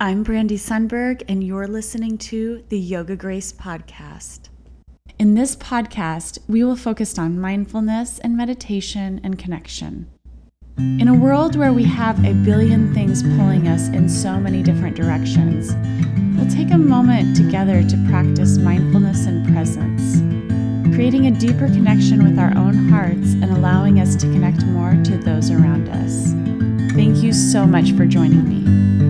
I'm Brandy Sundberg, and you're listening to the Yoga Grace Podcast. In this podcast, we will focus on mindfulness and meditation and connection. In a world where we have a billion things pulling us in so many different directions, we'll take a moment together to practice mindfulness and presence, creating a deeper connection with our own hearts and allowing us to connect more to those around us. Thank you so much for joining me.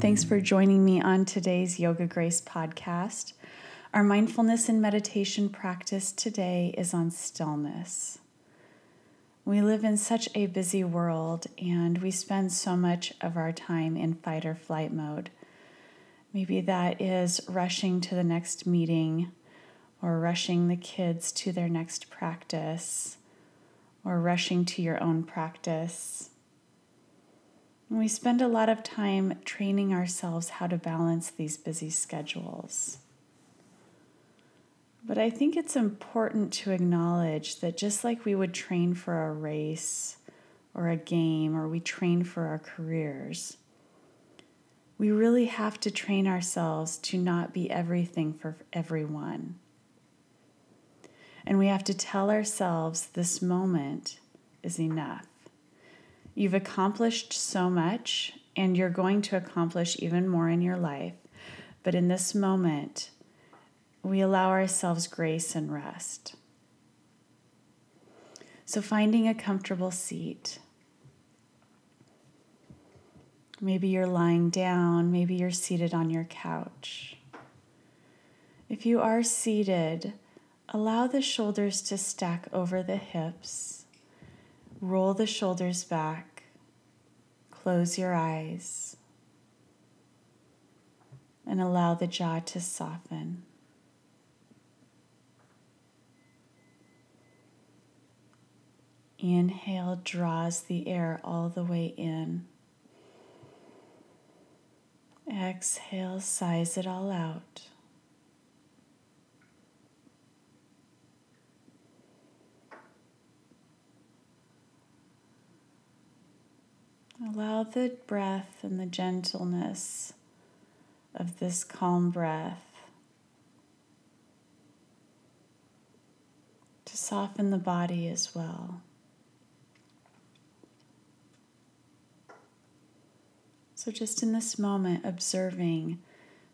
Thanks for joining me on today's Yoga Grace podcast. Our mindfulness and meditation practice today is on stillness. We live in such a busy world and we spend so much of our time in fight or flight mode. Maybe that is rushing to the next meeting or rushing the kids to their next practice or rushing to your own practice. We spend a lot of time training ourselves how to balance these busy schedules. But I think it's important to acknowledge that just like we would train for a race or a game or we train for our careers, we really have to train ourselves to not be everything for everyone. And we have to tell ourselves this moment is enough. You've accomplished so much, and you're going to accomplish even more in your life. But in this moment, we allow ourselves grace and rest. So, finding a comfortable seat. Maybe you're lying down, maybe you're seated on your couch. If you are seated, Allow the shoulders to stack over the hips. Roll the shoulders back. Close your eyes. And allow the jaw to soften. Inhale draws the air all the way in. Exhale, sighs it all out. Allow the breath and the gentleness of this calm breath to soften the body as well. So, just in this moment, observing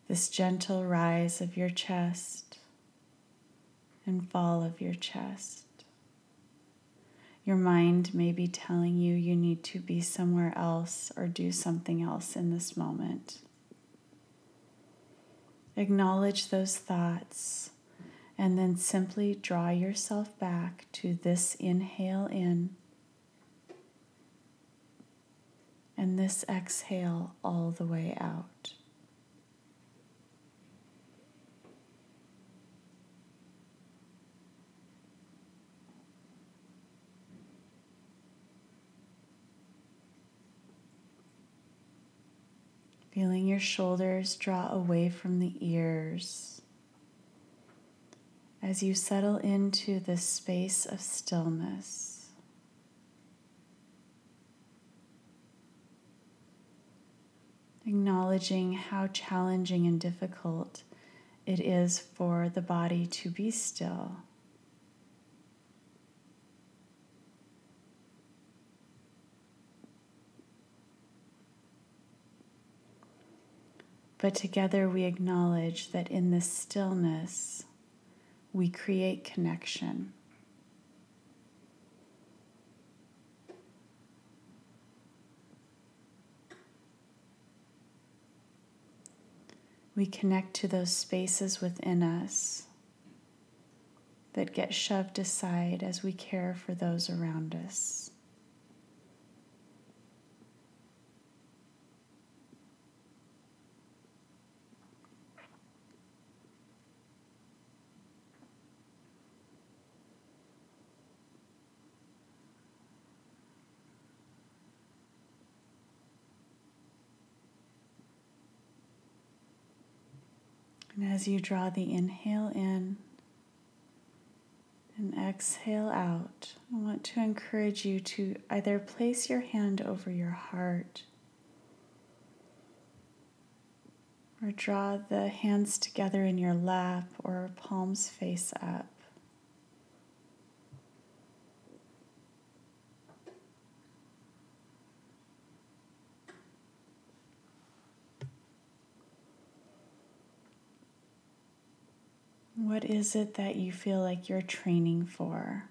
this gentle rise of your chest and fall of your chest. Your mind may be telling you you need to be somewhere else or do something else in this moment. Acknowledge those thoughts and then simply draw yourself back to this inhale in and this exhale all the way out. Feeling your shoulders draw away from the ears as you settle into this space of stillness. Acknowledging how challenging and difficult it is for the body to be still. But together we acknowledge that in this stillness, we create connection. We connect to those spaces within us that get shoved aside as we care for those around us. And as you draw the inhale in and exhale out, I want to encourage you to either place your hand over your heart or draw the hands together in your lap or palms face up. What is it that you feel like you're training for?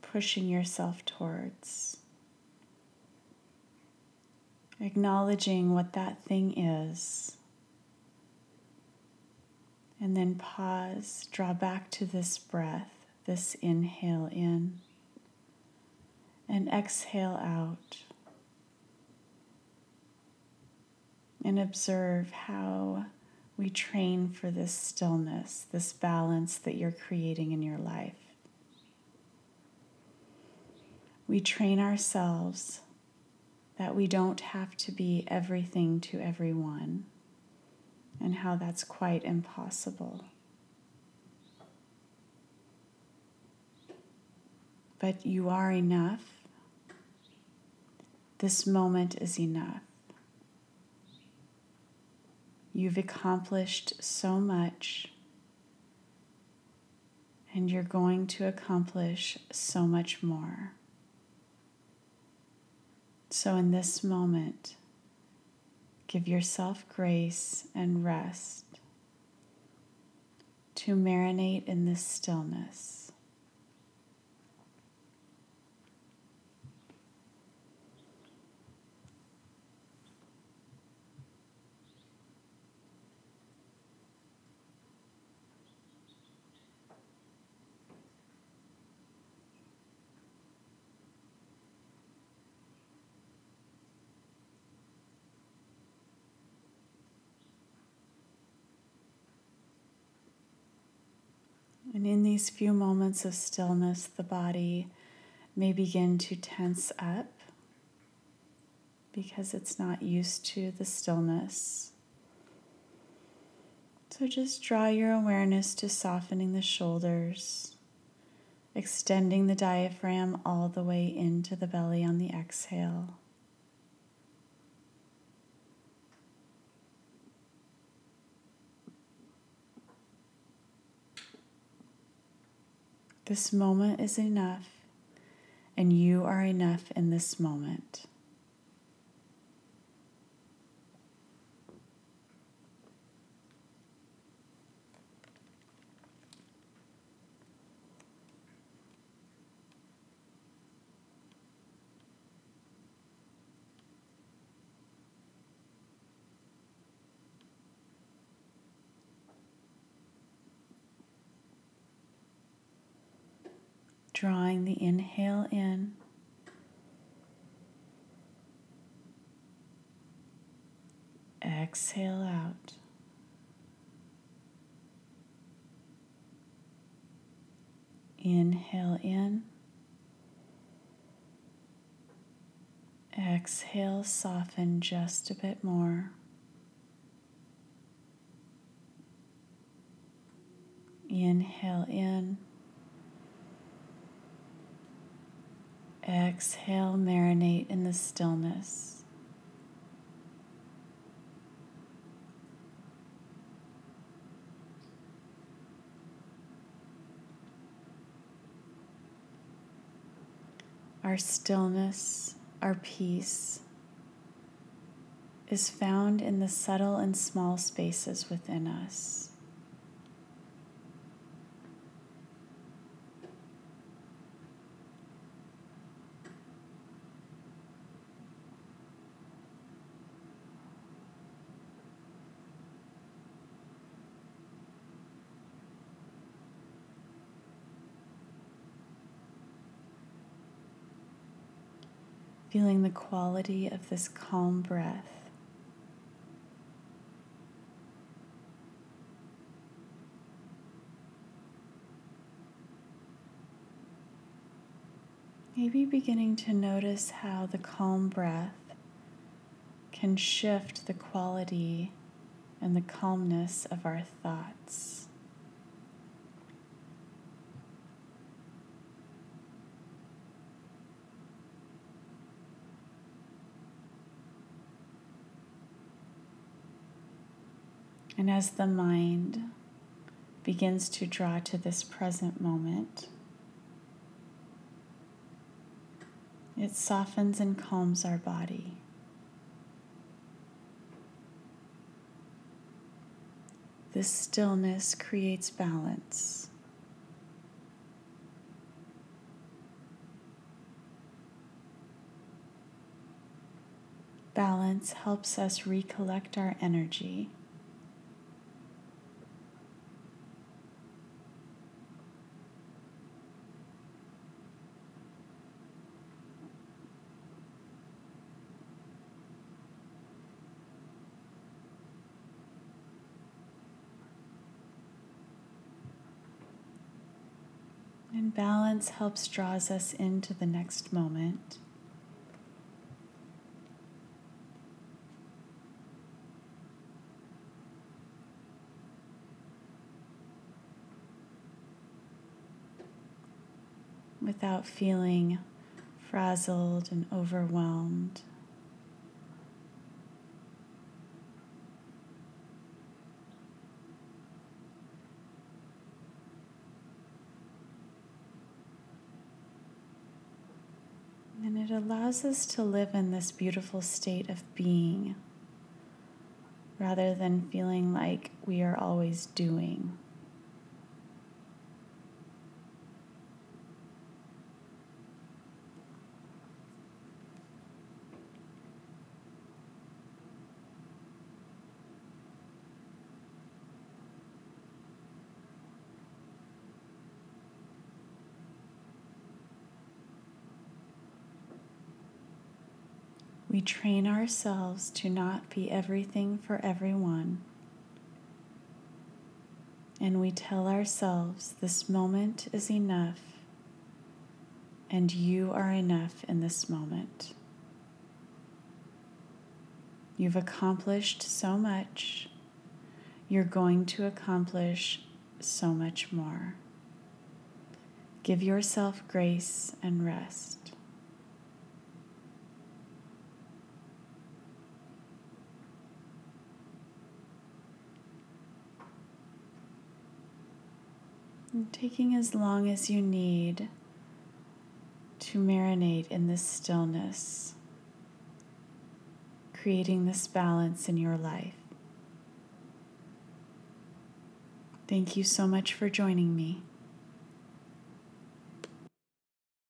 Pushing yourself towards. Acknowledging what that thing is. And then pause, draw back to this breath, this inhale in, and exhale out. And observe how we train for this stillness, this balance that you're creating in your life. We train ourselves that we don't have to be everything to everyone, and how that's quite impossible. But you are enough. This moment is enough. You've accomplished so much, and you're going to accomplish so much more. So, in this moment, give yourself grace and rest to marinate in this stillness. And in these few moments of stillness, the body may begin to tense up because it's not used to the stillness. So just draw your awareness to softening the shoulders, extending the diaphragm all the way into the belly on the exhale. This moment is enough, and you are enough in this moment. Drawing the inhale in. Exhale out. Inhale in. Exhale, soften just a bit more. Inhale in. Exhale, marinate in the stillness. Our stillness, our peace, is found in the subtle and small spaces within us. Feeling the quality of this calm breath. Maybe beginning to notice how the calm breath can shift the quality and the calmness of our thoughts. And as the mind begins to draw to this present moment, it softens and calms our body. This stillness creates balance. Balance helps us recollect our energy. Balance helps draws us into the next moment. Without feeling frazzled and overwhelmed. And it allows us to live in this beautiful state of being rather than feeling like we are always doing. We train ourselves to not be everything for everyone. And we tell ourselves this moment is enough, and you are enough in this moment. You've accomplished so much, you're going to accomplish so much more. Give yourself grace and rest. And taking as long as you need to marinate in this stillness, creating this balance in your life. Thank you so much for joining me.